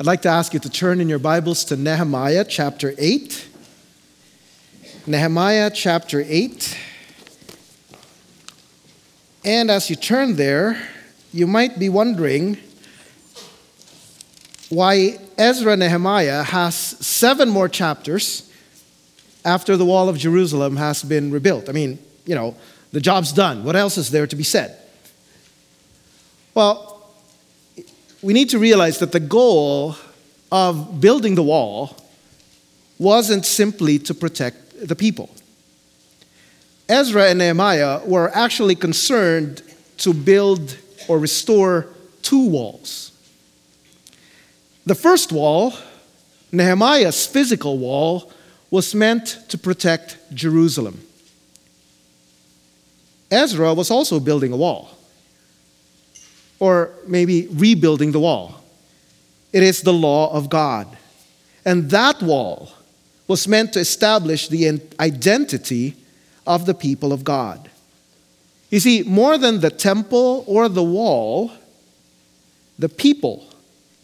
I'd like to ask you to turn in your Bibles to Nehemiah chapter 8. Nehemiah chapter 8. And as you turn there, you might be wondering why Ezra Nehemiah has seven more chapters after the wall of Jerusalem has been rebuilt. I mean, you know, the job's done. What else is there to be said? Well, we need to realize that the goal of building the wall wasn't simply to protect the people. Ezra and Nehemiah were actually concerned to build or restore two walls. The first wall, Nehemiah's physical wall, was meant to protect Jerusalem. Ezra was also building a wall or maybe rebuilding the wall. It is the law of God. And that wall was meant to establish the identity of the people of God. You see, more than the temple or the wall, the people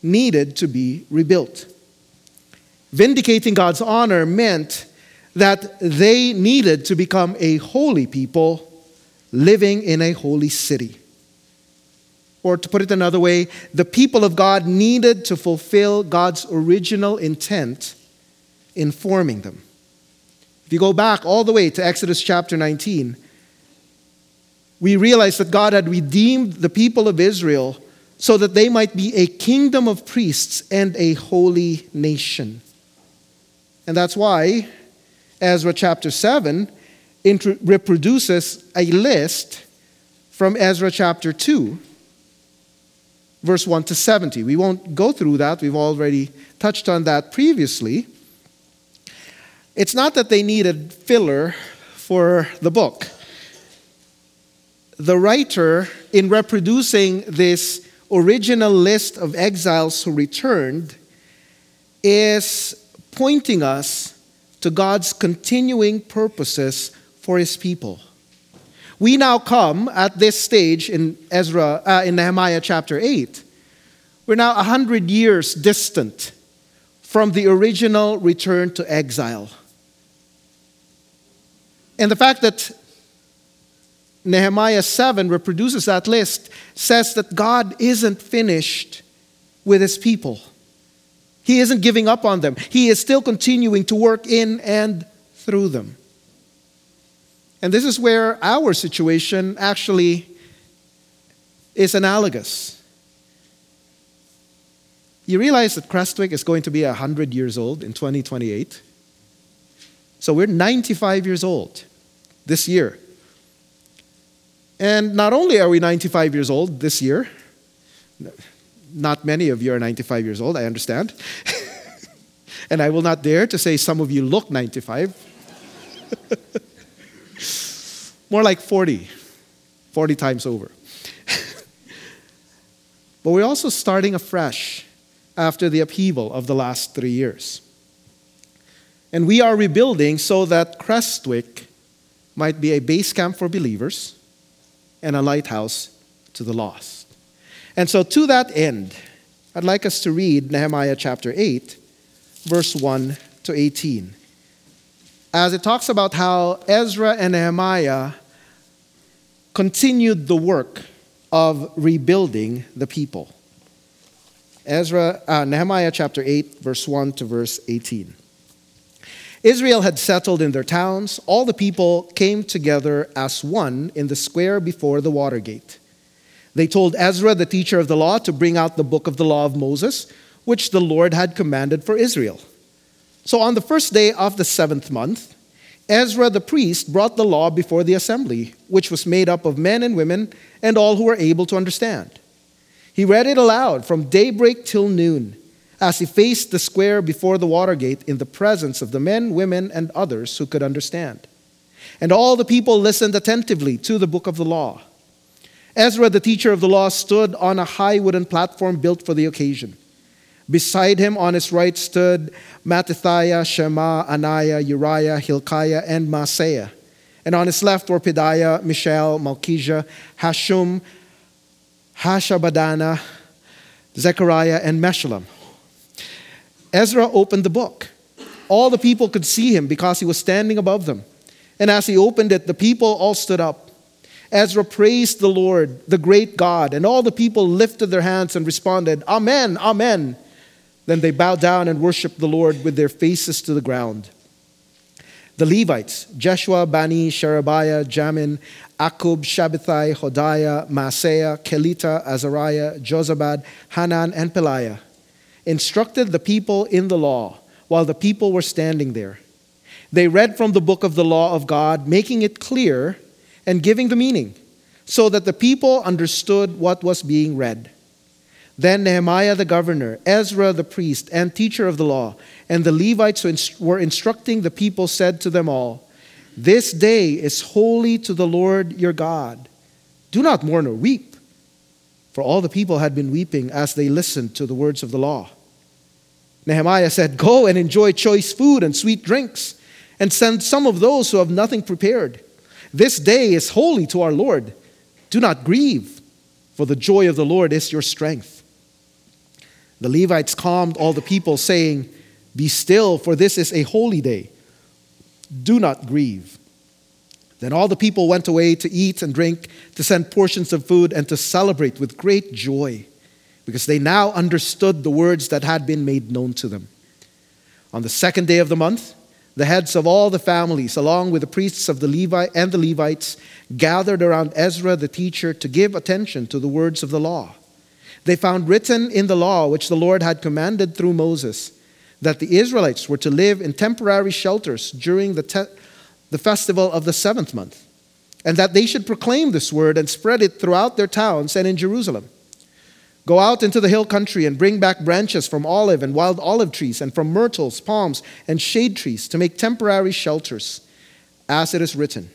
needed to be rebuilt. Vindicating God's honor meant that they needed to become a holy people living in a holy city. Or to put it another way, the people of God needed to fulfill God's original intent in forming them. If you go back all the way to Exodus chapter 19, we realize that God had redeemed the people of Israel so that they might be a kingdom of priests and a holy nation. And that's why Ezra chapter 7 reproduces a list from Ezra chapter 2 verse 1 to 70. We won't go through that, we've already touched on that previously. It's not that they needed filler for the book. The writer, in reproducing this original list of exiles who returned, is pointing us to God's continuing purposes for his people. We now come at this stage in Ezra, uh, in Nehemiah chapter 8. We're now 100 years distant from the original return to exile. And the fact that Nehemiah 7 reproduces that list says that God isn't finished with his people. He isn't giving up on them. He is still continuing to work in and through them. And this is where our situation actually is analogous. You realize that Crestwick is going to be 100 years old in 2028? So we're 95 years old this year. And not only are we 95 years old this year, not many of you are 95 years old, I understand. and I will not dare to say some of you look 95. More like 40, 40 times over. but we're also starting afresh after the upheaval of the last three years. And we are rebuilding so that Crestwick might be a base camp for believers and a lighthouse to the lost. And so, to that end, I'd like us to read Nehemiah chapter 8, verse 1 to 18, as it talks about how Ezra and Nehemiah continued the work of rebuilding the people. Ezra, uh, Nehemiah chapter 8, verse 1 to verse 18. Israel had settled in their towns. All the people came together as one in the square before the water gate. They told Ezra, the teacher of the law, to bring out the book of the law of Moses, which the Lord had commanded for Israel. So on the first day of the seventh month, Ezra the priest brought the law before the assembly, which was made up of men and women and all who were able to understand. He read it aloud from daybreak till noon as he faced the square before the water gate in the presence of the men, women, and others who could understand. And all the people listened attentively to the book of the law. Ezra, the teacher of the law, stood on a high wooden platform built for the occasion. Beside him on his right stood Mattithiah, Shema, Ananiah, Uriah, Hilkiah, and Maaseiah. And on his left were Pedaiah, Mishael, Malchijah, Hashum, Hashbaddanah, Zechariah, and Meshullam. Ezra opened the book. All the people could see him because he was standing above them. And as he opened it, the people all stood up. Ezra praised the Lord, the great God, and all the people lifted their hands and responded, Amen, Amen. Then they bowed down and worshiped the Lord with their faces to the ground. The Levites, Jeshua, Bani, Sherebiah, Jamin, Akkub, Shabbethai, Hodiah, Maaseiah, Kelita, Azariah, Jozabad, Hanan, and Pelaiah, instructed the people in the law while the people were standing there. They read from the book of the law of God, making it clear and giving the meaning, so that the people understood what was being read. Then Nehemiah the governor, Ezra the priest and teacher of the law, and the Levites who were instructing the people said to them all, This day is holy to the Lord your God. Do not mourn or weep. For all the people had been weeping as they listened to the words of the law. Nehemiah said, Go and enjoy choice food and sweet drinks, and send some of those who have nothing prepared. This day is holy to our Lord. Do not grieve, for the joy of the Lord is your strength. The Levites calmed all the people, saying, Be still, for this is a holy day. Do not grieve. Then all the people went away to eat and drink, to send portions of food, and to celebrate with great joy, because they now understood the words that had been made known to them. On the second day of the month, the heads of all the families, along with the priests of the Levi and the Levites, gathered around Ezra the teacher to give attention to the words of the law. They found written in the law, which the Lord had commanded through Moses, that the Israelites were to live in temporary shelters during the, te- the festival of the seventh month, and that they should proclaim this word and spread it throughout their towns and in Jerusalem. Go out into the hill country and bring back branches from olive and wild olive trees, and from myrtles, palms, and shade trees to make temporary shelters, as it is written.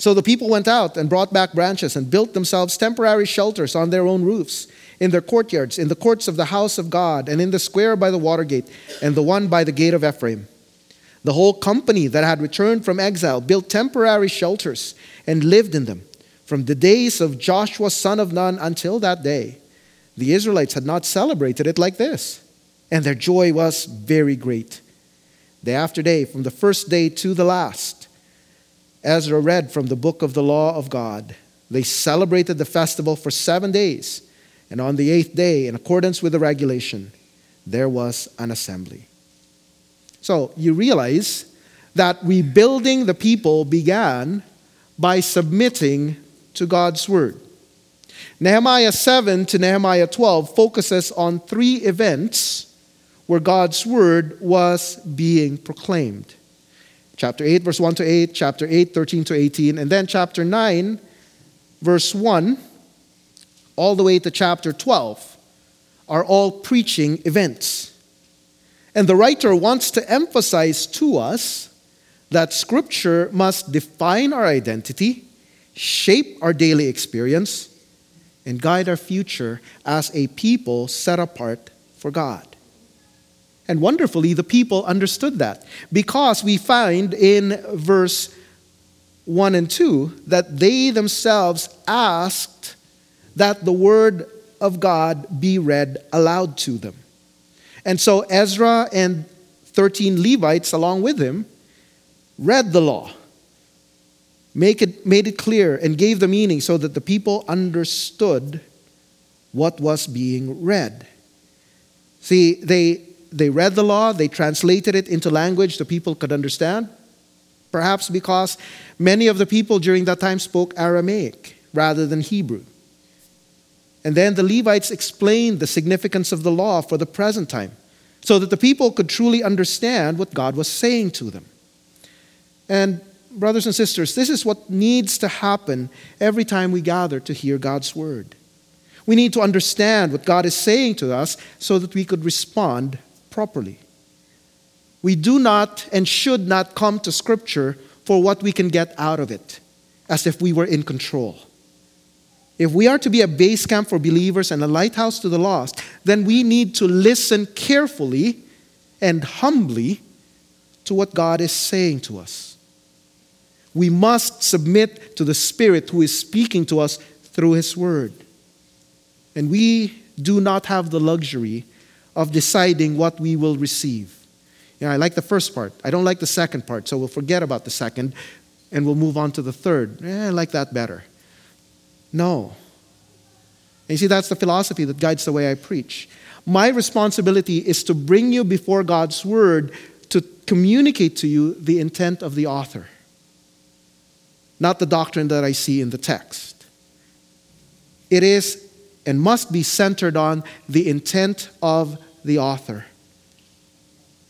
So the people went out and brought back branches and built themselves temporary shelters on their own roofs, in their courtyards, in the courts of the house of God, and in the square by the water gate, and the one by the gate of Ephraim. The whole company that had returned from exile built temporary shelters and lived in them from the days of Joshua son of Nun until that day. The Israelites had not celebrated it like this, and their joy was very great. Day after day, from the first day to the last, Ezra read from the book of the law of God. They celebrated the festival for seven days, and on the eighth day, in accordance with the regulation, there was an assembly. So you realize that rebuilding the people began by submitting to God's word. Nehemiah 7 to Nehemiah 12 focuses on three events where God's word was being proclaimed chapter 8, verse 1 to 8, chapter 8, 13 to 18, and then chapter 9, verse 1, all the way to chapter 12, are all preaching events. And the writer wants to emphasize to us that Scripture must define our identity, shape our daily experience, and guide our future as a people set apart for God. And wonderfully, the people understood that because we find in verse 1 and 2 that they themselves asked that the word of God be read aloud to them. And so Ezra and 13 Levites, along with him, read the law, make it, made it clear, and gave the meaning so that the people understood what was being read. See, they they read the law, they translated it into language the people could understand. Perhaps because many of the people during that time spoke Aramaic rather than Hebrew. And then the Levites explained the significance of the law for the present time so that the people could truly understand what God was saying to them. And, brothers and sisters, this is what needs to happen every time we gather to hear God's word. We need to understand what God is saying to us so that we could respond properly. We do not and should not come to Scripture for what we can get out of it, as if we were in control. If we are to be a base camp for believers and a lighthouse to the lost, then we need to listen carefully and humbly to what God is saying to us. We must submit to the Spirit who is speaking to us through His Word. And we do not have the luxury of deciding what we will receive. You know, I like the first part. I don't like the second part, so we'll forget about the second and we'll move on to the third. Eh, I like that better. No. And you see, that's the philosophy that guides the way I preach. My responsibility is to bring you before God's Word to communicate to you the intent of the author, not the doctrine that I see in the text. It is and must be centered on the intent of the author.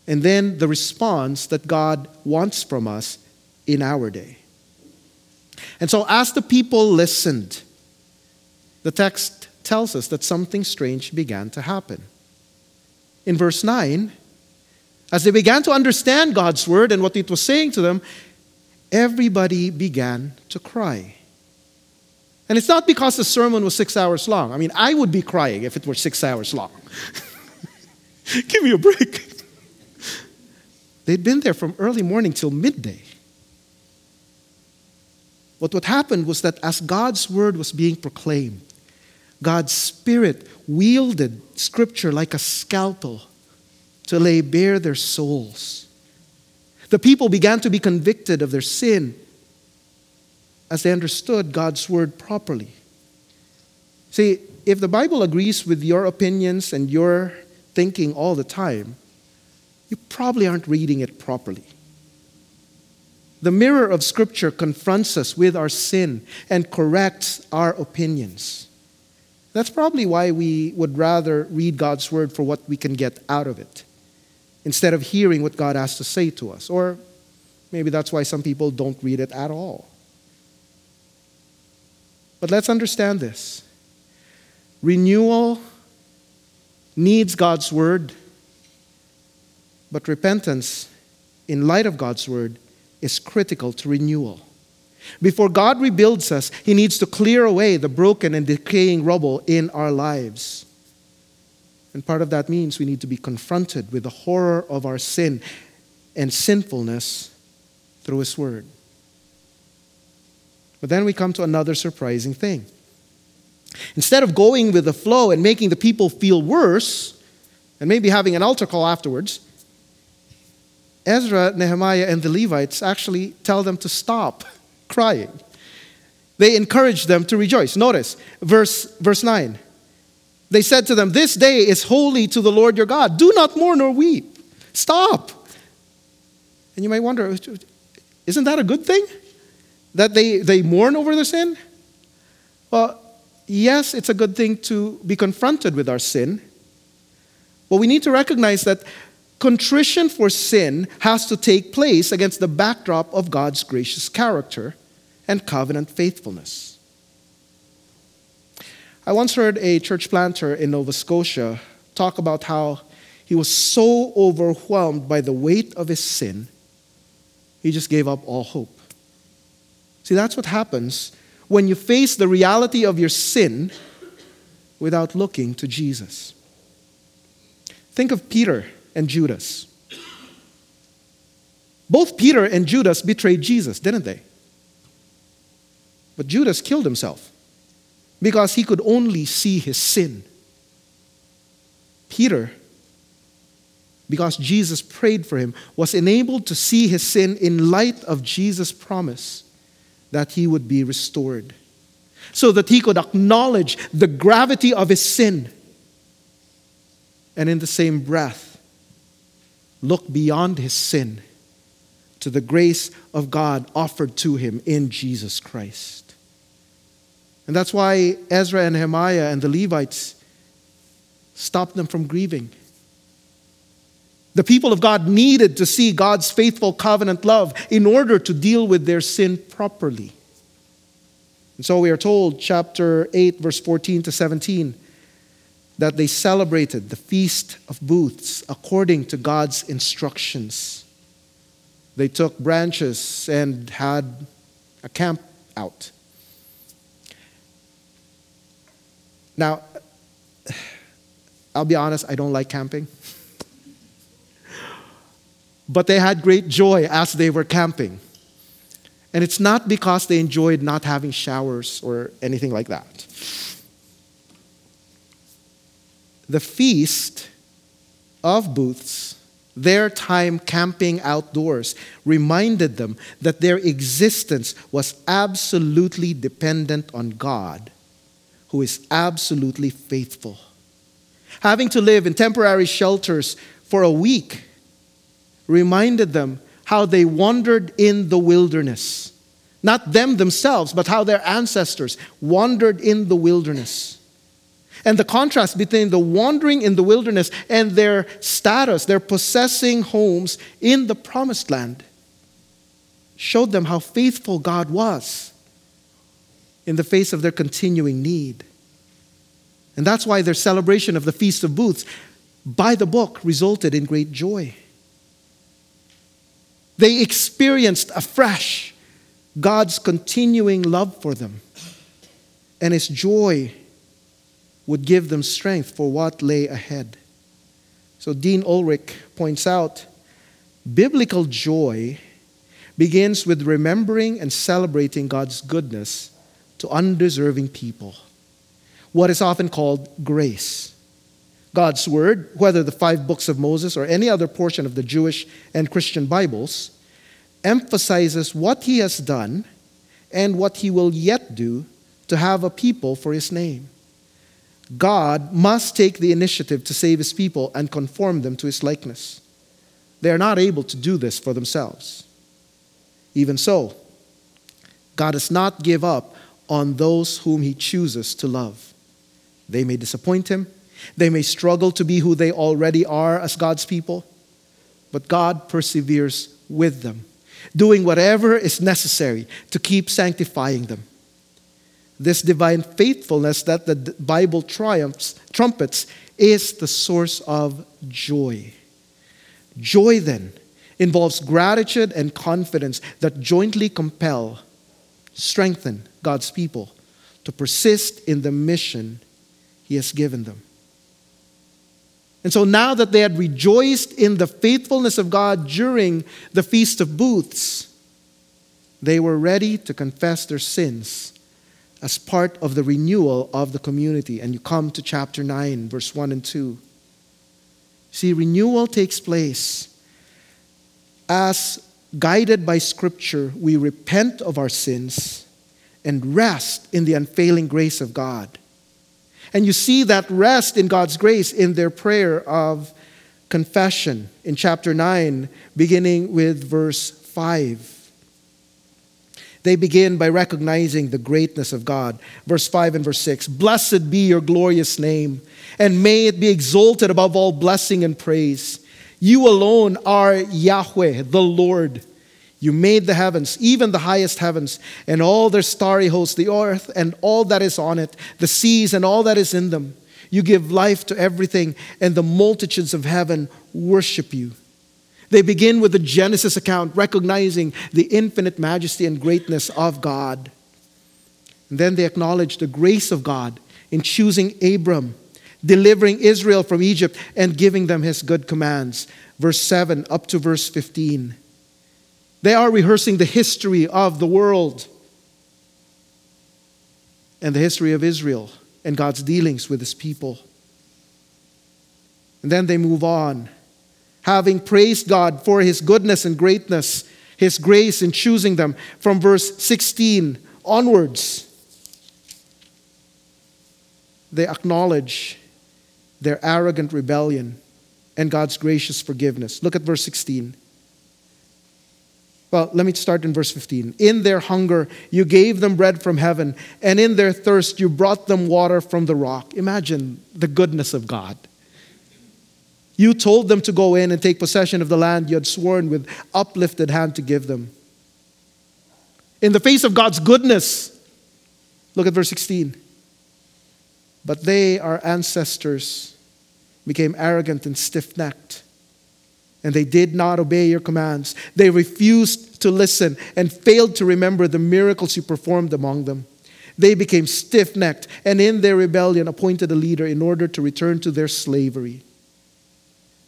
And then the response that God wants from us in our day. And so, as the people listened, the text tells us that something strange began to happen. In verse 9, as they began to understand God's word and what it was saying to them, everybody began to cry. And it's not because the sermon was six hours long. I mean, I would be crying if it were six hours long. Give me a break. They'd been there from early morning till midday. But what happened was that as God's word was being proclaimed, God's Spirit wielded Scripture like a scalpel to lay bare their souls. The people began to be convicted of their sin as they understood God's Word properly. See, if the Bible agrees with your opinions and your thinking all the time, you probably aren't reading it properly. The mirror of Scripture confronts us with our sin and corrects our opinions. That's probably why we would rather read God's word for what we can get out of it instead of hearing what God has to say to us. Or maybe that's why some people don't read it at all. But let's understand this renewal needs God's word, but repentance, in light of God's word, is critical to renewal. Before God rebuilds us, He needs to clear away the broken and decaying rubble in our lives. And part of that means we need to be confronted with the horror of our sin and sinfulness through His Word. But then we come to another surprising thing. Instead of going with the flow and making the people feel worse, and maybe having an altar call afterwards, Ezra, Nehemiah, and the Levites actually tell them to stop crying. They encourage them to rejoice. Notice verse, verse 9. They said to them, This day is holy to the Lord your God. Do not mourn or weep. Stop. And you may wonder, isn't that a good thing? That they, they mourn over their sin? Well, yes, it's a good thing to be confronted with our sin. But we need to recognize that contrition for sin has to take place against the backdrop of God's gracious character and covenant faithfulness. I once heard a church planter in Nova Scotia talk about how he was so overwhelmed by the weight of his sin, he just gave up all hope. See, that's what happens when you face the reality of your sin without looking to Jesus. Think of Peter and Judas. Both Peter and Judas betrayed Jesus, didn't they? But Judas killed himself because he could only see his sin. Peter, because Jesus prayed for him, was enabled to see his sin in light of Jesus' promise that he would be restored, so that he could acknowledge the gravity of his sin and in the same breath look beyond his sin to the grace of God offered to him in Jesus Christ. And that's why Ezra and Nehemiah and the Levites stopped them from grieving. The people of God needed to see God's faithful covenant love in order to deal with their sin properly. And so we are told, chapter 8, verse 14 to 17, that they celebrated the Feast of Booths according to God's instructions. They took branches and had a camp out. Now, I'll be honest, I don't like camping. But they had great joy as they were camping. And it's not because they enjoyed not having showers or anything like that. The feast of booths, their time camping outdoors, reminded them that their existence was absolutely dependent on God, who is absolutely faithful. Having to live in temporary shelters for a week reminded them how they wandered in the wilderness. Not them themselves, but how their ancestors wandered in the wilderness. And the contrast between the wandering in the wilderness and their status, their possessing homes in the promised land, showed them how faithful God was in the face of their continuing need. And that's why their celebration of the Feast of Booths by the book resulted in great joy. They experienced afresh God's continuing love for them and His joy would give them strength for what lay ahead. So, Dean Ulrich points out biblical joy begins with remembering and celebrating God's goodness to undeserving people, what is often called grace. God's Word, whether the five books of Moses or any other portion of the Jewish and Christian Bibles, emphasizes what He has done and what He will yet do to have a people for His name. God must take the initiative to save his people and conform them to his likeness. They are not able to do this for themselves. Even so, God does not give up on those whom he chooses to love. They may disappoint him, they may struggle to be who they already are as God's people, but God perseveres with them, doing whatever is necessary to keep sanctifying them this divine faithfulness that the Bible triumphs, trumpets is the source of joy. Joy, then, involves gratitude and confidence that jointly compel, strengthen God's people to persist in the mission He has given them. And so now that they had rejoiced in the faithfulness of God during the Feast of Booths, they were ready to confess their sins as part of the renewal of the community. And you come to chapter 9, verse 1 and 2. See, renewal takes place as guided by Scripture, we repent of our sins and rest in the unfailing grace of God. And you see that rest in God's grace in their prayer of confession in chapter 9, beginning with verse 5. They begin by recognizing the greatness of God. Verse 5 and verse 6 Blessed be your glorious name, and may it be exalted above all blessing and praise. You alone are Yahweh, the Lord. You made the heavens, even the highest heavens, and all their starry hosts, the earth and all that is on it, the seas and all that is in them. You give life to everything, and the multitudes of heaven worship you. They begin with the Genesis account, recognizing the infinite majesty and greatness of God. And then they acknowledge the grace of God in choosing Abram, delivering Israel from Egypt, and giving them his good commands. Verse 7 up to verse 15. They are rehearsing the history of the world and the history of Israel and God's dealings with his people. And then they move on having praised God for his goodness and greatness, his grace in choosing them, from verse 16 onwards, they acknowledge their arrogant rebellion and God's gracious forgiveness. Look at verse 16. Well, let me start in verse 15. In their hunger, you gave them bread from heaven, and in their thirst, you brought them water from the rock. Imagine the goodness of God. You told them to go in and take possession of the land you had sworn with uplifted hand to give them. In the face of God's goodness, look at verse 16. But they, our ancestors, became arrogant and stiff necked, and they did not obey your commands. They refused to listen and failed to remember the miracles you performed among them. They became stiff necked and in their rebellion appointed a leader in order to return to their slavery.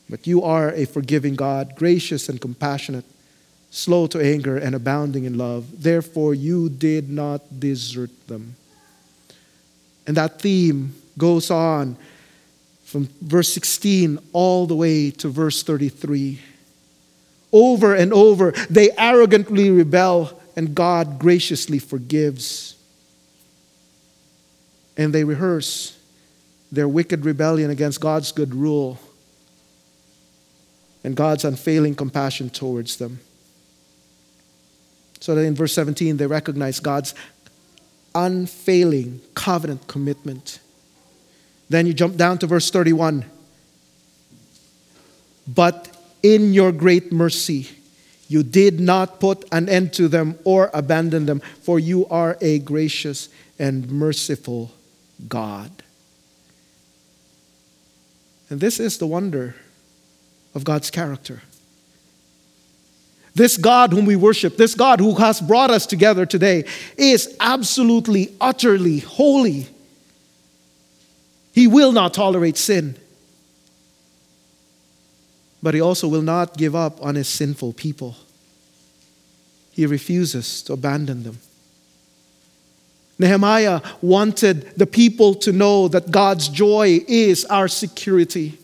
But you are a forgiving God, gracious and compassionate, slow to anger and abounding in love. Therefore, you did not desert them. And that theme goes on from verse 16 all the way to verse 33. Over and over, they arrogantly rebel, and God graciously forgives. And they rehearse their wicked rebellion against God's good rule and God's unfailing compassion towards them. So that in verse 17, they recognize God's unfailing covenant commitment. Then you jump down to verse 31. But in your great mercy, you did not put an end to them or abandon them, for you are a gracious and merciful God. And this is the wonder of God's character. This God whom we worship, this God who has brought us together today, is absolutely, utterly holy. He will not tolerate sin. But he also will not give up on his sinful people. He refuses to abandon them. Nehemiah wanted the people to know that God's joy is our security.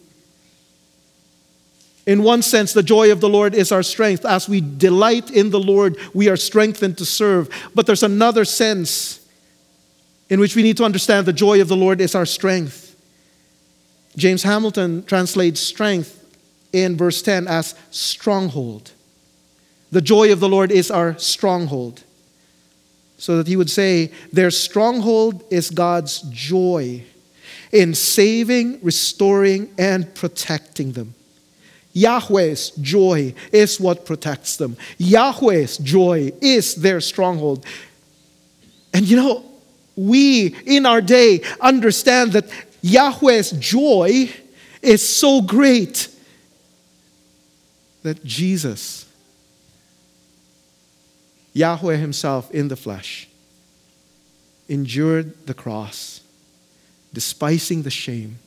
In one sense, the joy of the Lord is our strength. As we delight in the Lord, we are strengthened to serve. But there's another sense in which we need to understand the joy of the Lord is our strength. James Hamilton translates strength in verse 10 as stronghold. The joy of the Lord is our stronghold. So that he would say, their stronghold is God's joy in saving, restoring, and protecting them. Yahweh's joy is what protects them. Yahweh's joy is their stronghold. And you know, we in our day understand that Yahweh's joy is so great that Jesus, Yahweh Himself in the flesh, endured the cross, despising the shame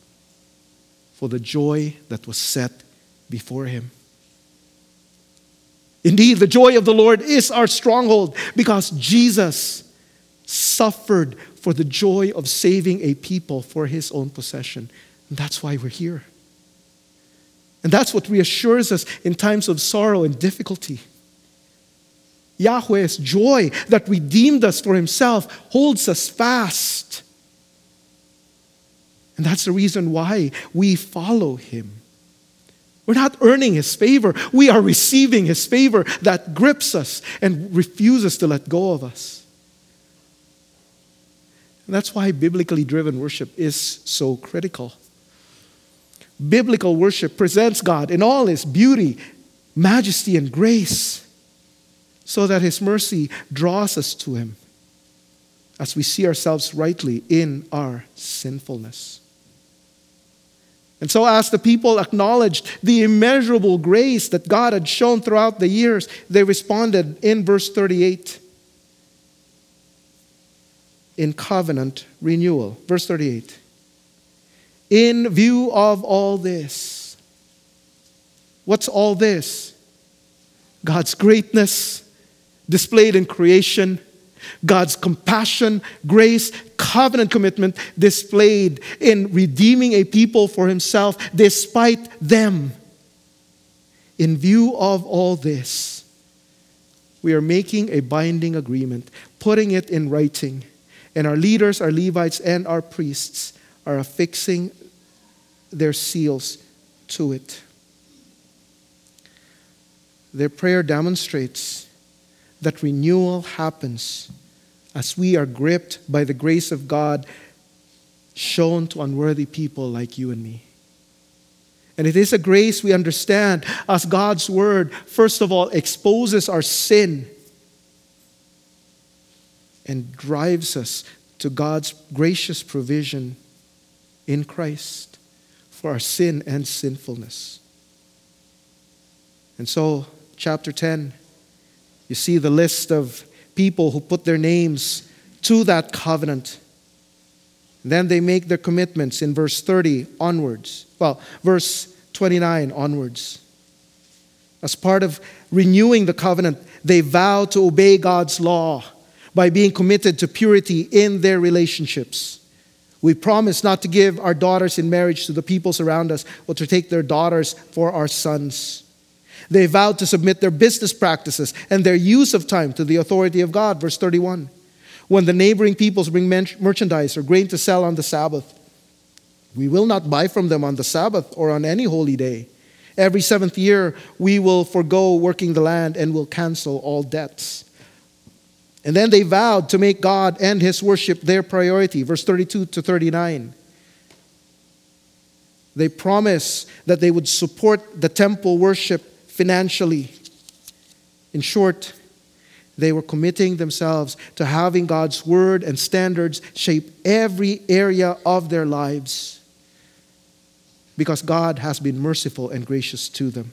for the joy that was set before Him. Indeed, the joy of the Lord is our stronghold because Jesus suffered for the joy of saving a people for His own possession. And that's why we're here. And that's what reassures us in times of sorrow and difficulty. Yahweh's joy that redeemed us for Himself holds us fast. And that's the reason why we follow Him. We're not earning His favor, we are receiving His favor that grips us and refuses to let go of us. And that's why biblically driven worship is so critical. Biblical worship presents God in all His beauty, majesty, and grace so that His mercy draws us to Him as we see ourselves rightly in our sinfulness. And so, as the people acknowledged the immeasurable grace that God had shown throughout the years, they responded in verse 38 in covenant renewal. Verse 38. In view of all this, what's all this? God's greatness displayed in creation God's compassion, grace, covenant commitment displayed in redeeming a people for himself despite them. In view of all this, we are making a binding agreement, putting it in writing, and our leaders, our Levites, and our priests are affixing their seals to it. Their prayer demonstrates that renewal happens as we are gripped by the grace of God shown to unworthy people like you and me. And it is a grace we understand as God's word, first of all, exposes our sin and drives us to God's gracious provision in Christ for our sin and sinfulness. And so, chapter 10, you see the list of people who put their names to that covenant. Then they make their commitments in verse 30 onwards. Well, verse 29 onwards. As part of renewing the covenant, they vow to obey God's law by being committed to purity in their relationships We promise not to give our daughters in marriage to the peoples around us or to take their daughters for our sons. They vowed to submit their business practices and their use of time to the authority of God. Verse 31. When the neighboring peoples bring merchandise or grain to sell on the Sabbath, we will not buy from them on the Sabbath or on any holy day. Every seventh year, we will forego working the land and will cancel all debts. And then they vowed to make God and his worship their priority. Verse 32 to 39. They promised that they would support the temple worship financially. In short, they were committing themselves to having God's word and standards shape every area of their lives because God has been merciful and gracious to them.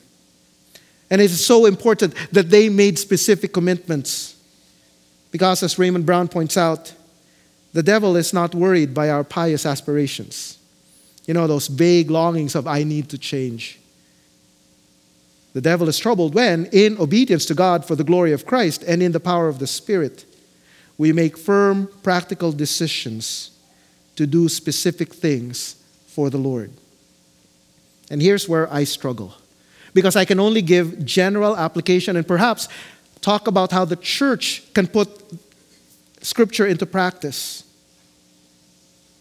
And it is so important that they made specific commitments because, as Raymond Brown points out, the devil is not worried by our pious aspirations. You know, those vague longings of, I need to change. The devil is troubled when, in obedience to God for the glory of Christ and in the power of the Spirit, we make firm, practical decisions to do specific things for the Lord. And here's where I struggle because I can only give general application and perhaps talk about how the church can put scripture into practice.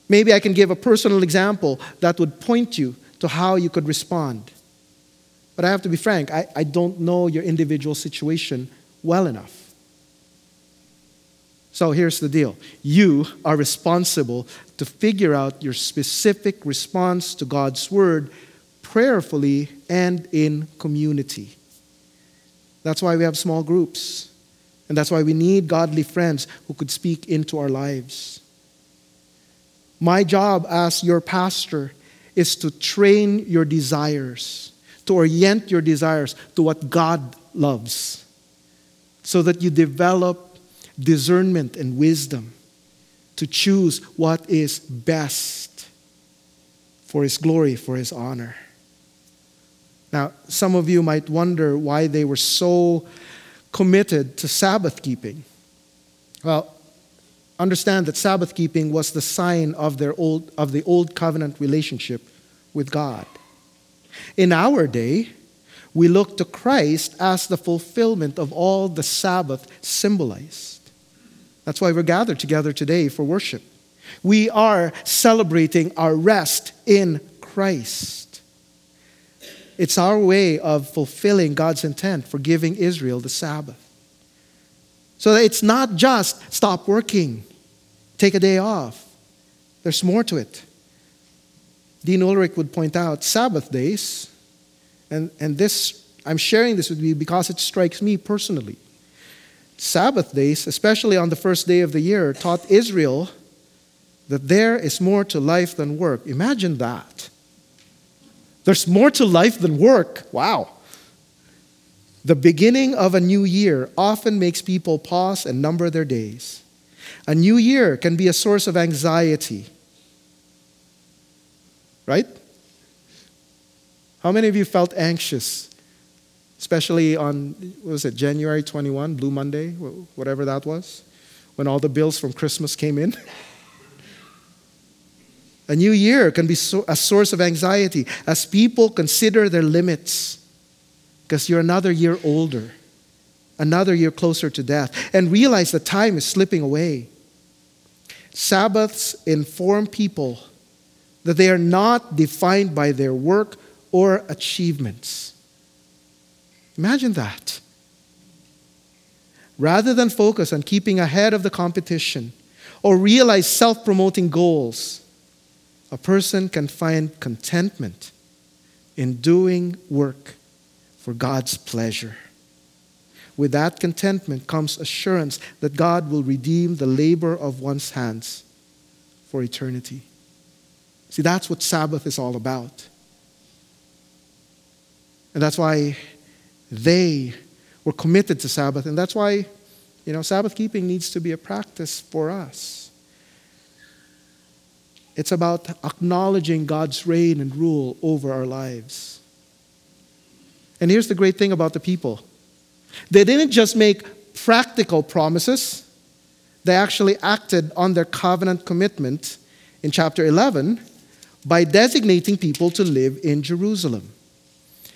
Maybe I can give a personal example that would point you to how you could respond. But I have to be frank, I, I don't know your individual situation well enough. So here's the deal you are responsible to figure out your specific response to God's word prayerfully and in community. That's why we have small groups. And that's why we need godly friends who could speak into our lives. My job as your pastor is to train your desires, to orient your desires to what God loves, so that you develop discernment and wisdom to choose what is best for His glory, for His honor. Now, some of you might wonder why they were so committed to Sabbath keeping. Well, understand that Sabbath keeping was the sign of, their old, of the old covenant relationship with God. In our day, we look to Christ as the fulfillment of all the Sabbath symbolized. That's why we're gathered together today for worship. We are celebrating our rest in Christ. It's our way of fulfilling God's intent for giving Israel the Sabbath. So it's not just stop working, take a day off. There's more to it. Dean Ulrich would point out Sabbath days, and, and this, I'm sharing this with you because it strikes me personally. Sabbath days, especially on the first day of the year, taught Israel that there is more to life than work. Imagine that. There's more to life than work. Wow. The beginning of a new year often makes people pause and number their days. A new year can be a source of anxiety. Right? How many of you felt anxious, especially on, what was it, January 21, Blue Monday, whatever that was, when all the bills from Christmas came in? A new year can be a source of anxiety as people consider their limits because you're another year older, another year closer to death, and realize that time is slipping away. Sabbaths inform people that they are not defined by their work or achievements. Imagine that. Rather than focus on keeping ahead of the competition or realize self promoting goals, a person can find contentment in doing work for God's pleasure. With that contentment comes assurance that God will redeem the labor of one's hands for eternity. See, that's what Sabbath is all about. And that's why they were committed to Sabbath. And that's why, you know, Sabbath keeping needs to be a practice for us. It's about acknowledging God's reign and rule over our lives. And here's the great thing about the people they didn't just make practical promises, they actually acted on their covenant commitment in chapter 11 by designating people to live in Jerusalem.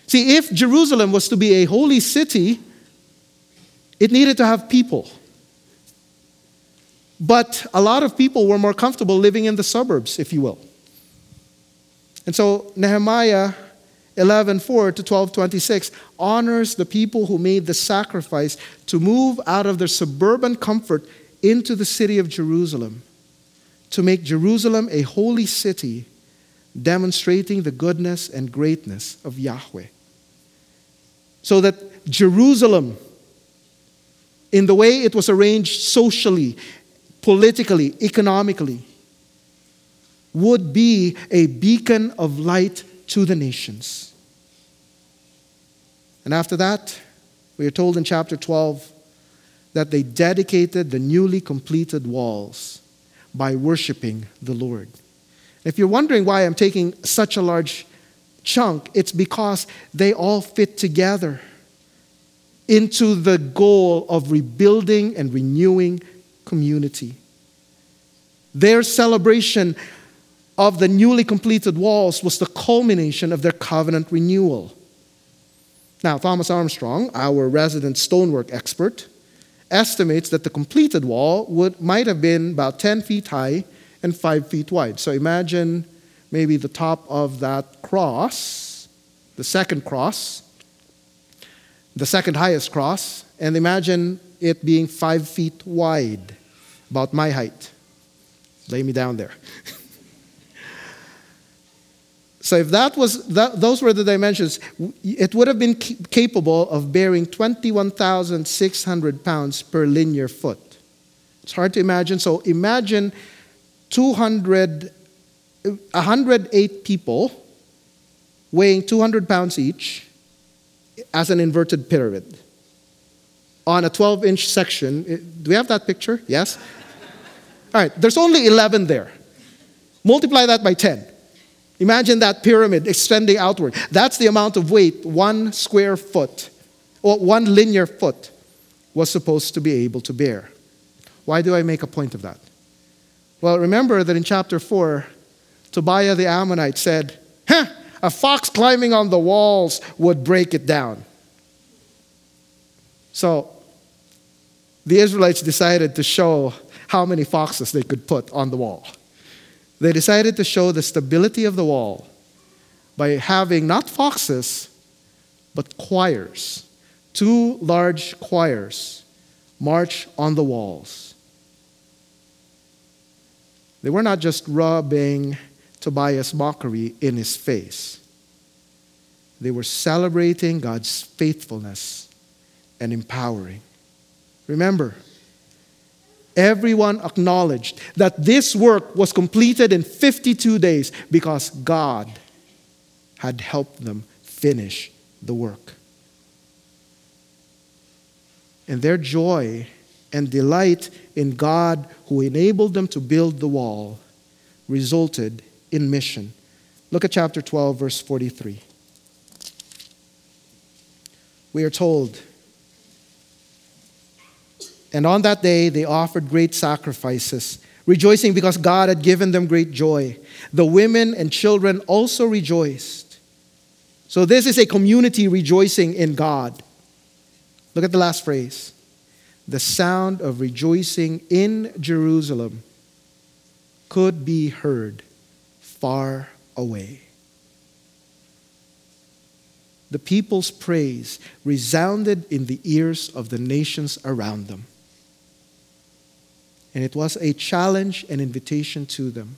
See, if Jerusalem was to be a holy city, it needed to have people. But a lot of people were more comfortable living in the suburbs, if you will. And so Nehemiah 11:4 to 12:26 honors the people who made the sacrifice to move out of their suburban comfort into the city of Jerusalem to make Jerusalem a holy city demonstrating the goodness and greatness of Yahweh. So that Jerusalem in the way it was arranged socially, politically, economically would be a beacon of light to the nations. And after that, we are told in chapter 12 that they dedicated the newly completed walls by worshiping the Lord. If you're wondering why I'm taking such a large chunk, it's because they all fit together into the goal of rebuilding and renewing community. Their celebration of the newly completed walls was the culmination of their covenant renewal. Now, Thomas Armstrong, our resident stonework expert, estimates that the completed wall would, might have been about 10 feet high and 5 feet wide. So imagine maybe the top of that cross, the second cross, the second highest cross, and imagine it being 5 feet wide, about my height. Lay me down there. So if that was that, those were the dimensions, it would have been capable of bearing 21,600 pounds per linear foot. It's hard to imagine. So imagine 200, 108 people weighing 200 pounds each as an inverted pyramid on a 12 inch section. Do we have that picture? Yes? All right, there's only 11 there. Multiply that by 10. Imagine that pyramid extending outward. That's the amount of weight one square foot or one linear foot was supposed to be able to bear. Why do I make a point of that? Well, remember that in chapter 4, Tobiah the Ammonite said, Huh, a fox climbing on the walls would break it down. So the Israelites decided to show how many foxes they could put on the wall. They decided to show the stability of the wall by having not foxes, but choirs, two large choirs, march on the walls. They were not just rubbing Tobiah's mockery in his face, they were celebrating God's faithfulness and empowering. Remember, everyone acknowledged that this work was completed in 52 days because God had helped them finish the work. And their joy and delight in God, who enabled them to build the wall, resulted in mission. Look at chapter 12, verse 43. We are told, and on that day, they offered great sacrifices, rejoicing because God had given them great joy. The women and children also rejoiced. So, this is a community rejoicing in God. Look at the last phrase the sound of rejoicing in Jerusalem could be heard far away. The people's praise resounded in the ears of the nations around them. And it was a challenge and invitation to them.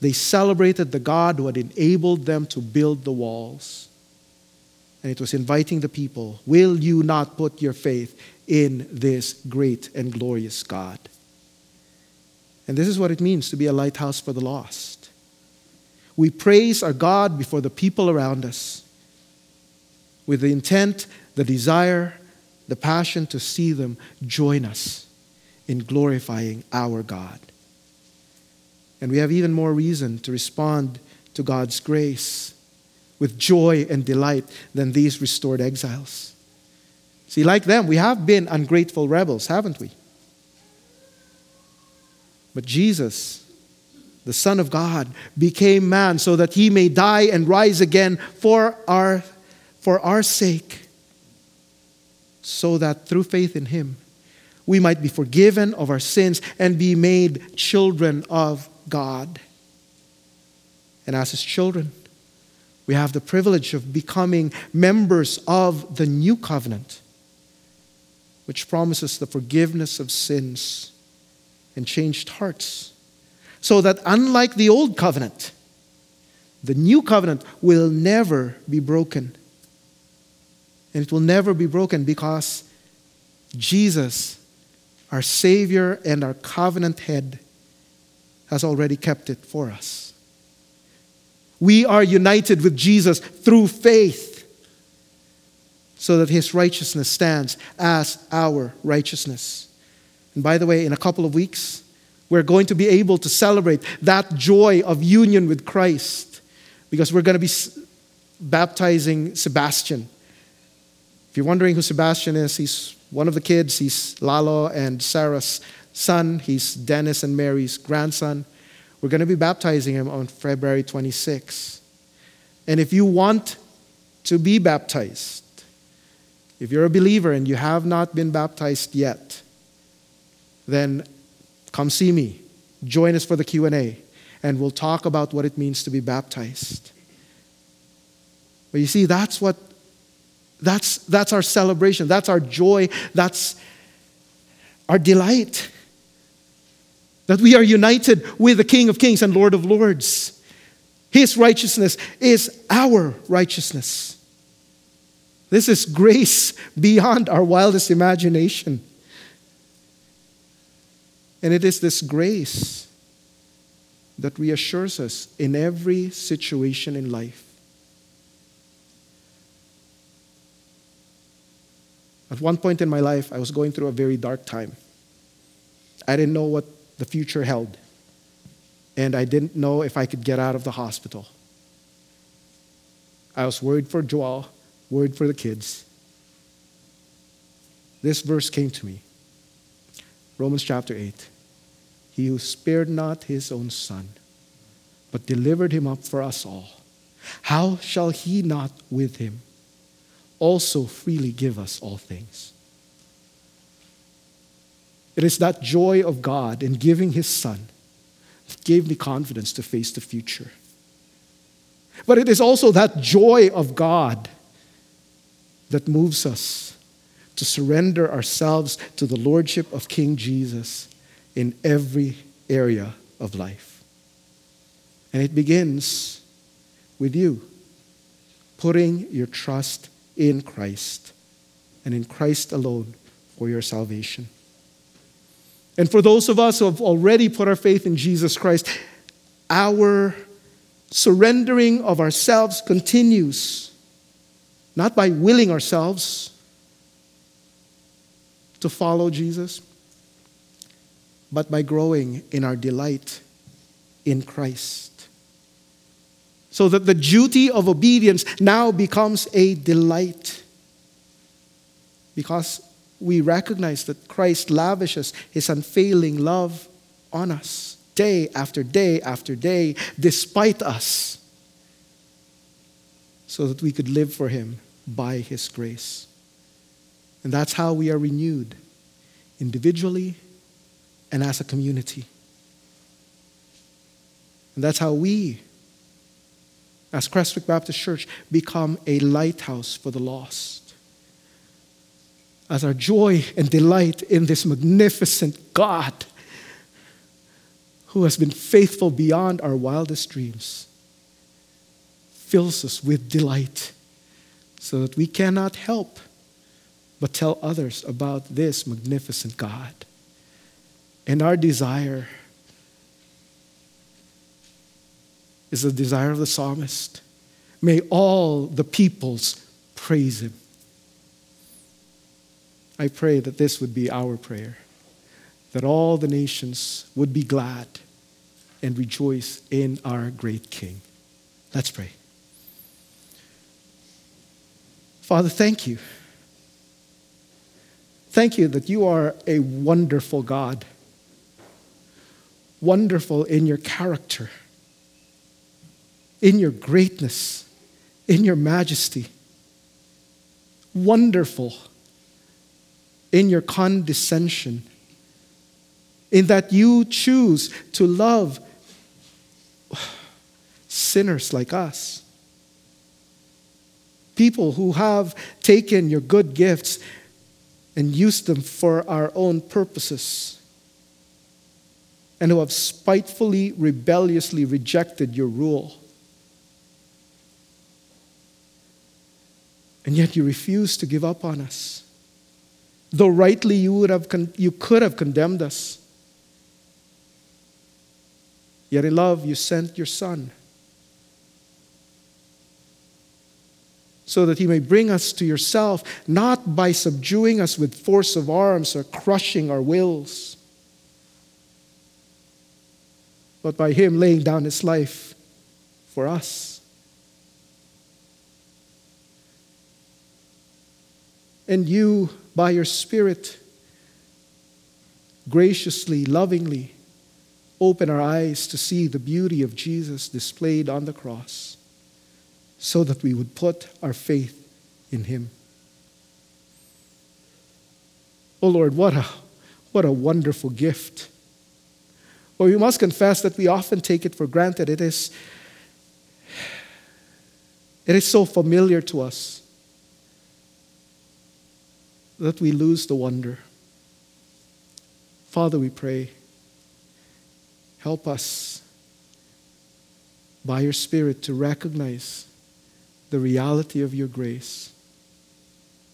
They celebrated the God who had enabled them to build the walls. And it was inviting the people Will you not put your faith in this great and glorious God? And this is what it means to be a lighthouse for the lost. We praise our God before the people around us with the intent, the desire, the passion to see them join us in glorifying our God. And we have even more reason to respond to God's grace with joy and delight than these restored exiles. See, like them, we have been ungrateful rebels, haven't we? But Jesus the Son of God, became man so that he may die and rise again for our, for our sake, so that through faith in him, we might be forgiven of our sins and be made children of God. And as his children, we have the privilege of becoming members of the new covenant, which promises the forgiveness of sins and changed hearts. So that unlike the old covenant, the new covenant will never be broken. And it will never be broken because Jesus, our Savior and our covenant head, has already kept it for us. We are united with Jesus through faith so that his righteousness stands as our righteousness. And by the way, in a couple of weeks, we're going to be able to celebrate that joy of union with Christ because we're going to be baptizing Sebastian. If you're wondering who Sebastian is, he's one of the kids. He's Lalo and Sarah's son. He's Dennis and Mary's grandson. We're going to be baptizing him on February 26. And if you want to be baptized, if you're a believer and you have not been baptized yet, then come see me. Join us for the Q&A and we'll talk about what it means to be baptized. But you see that's what that's that's our celebration, that's our joy, that's our delight. That we are united with the King of Kings and Lord of Lords. His righteousness is our righteousness. This is grace beyond our wildest imagination. And it is this grace that reassures us in every situation in life. At one point in my life, I was going through a very dark time. I didn't know what the future held, and I didn't know if I could get out of the hospital. I was worried for Joel, worried for the kids. This verse came to me Romans chapter 8. He who spared not his own son, but delivered him up for us all, how shall he not with him also freely give us all things? It is that joy of God in giving his son that gave me confidence to face the future. But it is also that joy of God that moves us to surrender ourselves to the Lordship of King Jesus in every area of life. And it begins with you putting your trust in Christ and in Christ alone for your salvation. And for those of us who have already put our faith in Jesus Christ, our surrendering of ourselves continues, not by willing ourselves to follow Jesus but by growing in our delight in Christ. So that the duty of obedience now becomes a delight. Because we recognize that Christ lavishes his unfailing love on us day after day after day, despite us, so that we could live for him by his grace. And that's how we are renewed individually and as a community. And that's how we, as Crestwick Baptist Church, become a lighthouse for the lost. As our joy and delight in this magnificent God who has been faithful beyond our wildest dreams fills us with delight so that we cannot help but tell others about this magnificent God. And our desire is the desire of the psalmist. May all the peoples praise him. I pray that this would be our prayer, that all the nations would be glad and rejoice in our great King. Let's pray. Father, thank you. Thank you that you are a wonderful God wonderful in your character, in your greatness, in your majesty. Wonderful in your condescension, in that you choose to love sinners like us. People who have taken your good gifts and used them for our own purposes, and who have spitefully, rebelliously rejected your rule. And yet you refuse to give up on us. Though rightly you, would have con- you could have condemned us. Yet in love, you sent your Son so that he may bring us to yourself, not by subduing us with force of arms or crushing our wills, but by him laying down his life for us. And you, by your Spirit, graciously, lovingly, open our eyes to see the beauty of Jesus displayed on the cross so that we would put our faith in him. Oh Lord, what a, what a wonderful gift. Well, we must confess that we often take it for granted. It is, it is so familiar to us that we lose the wonder. Father, we pray, help us by your Spirit to recognize the reality of your grace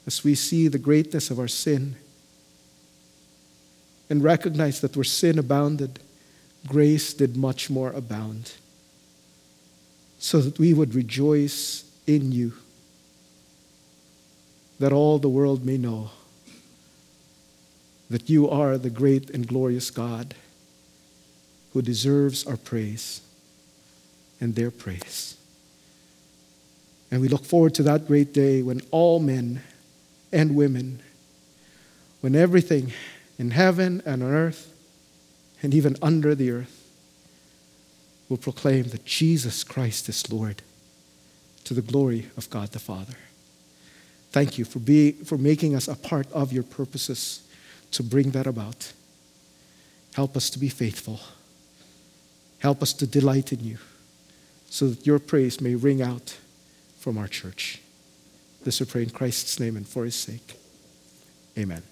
as we see the greatness of our sin and recognize that where sin abounded, grace did much more abound, so that we would rejoice in you, that all the world may know that you are the great and glorious God who deserves our praise and their praise. And we look forward to that great day when all men and women, when everything in heaven and on earth and even under the earth will proclaim that Jesus Christ is Lord to the glory of God the Father. Thank you for, being, for making us a part of your purposes to bring that about. Help us to be faithful. Help us to delight in you so that your praise may ring out from our church. This we pray in Christ's name and for his sake. Amen.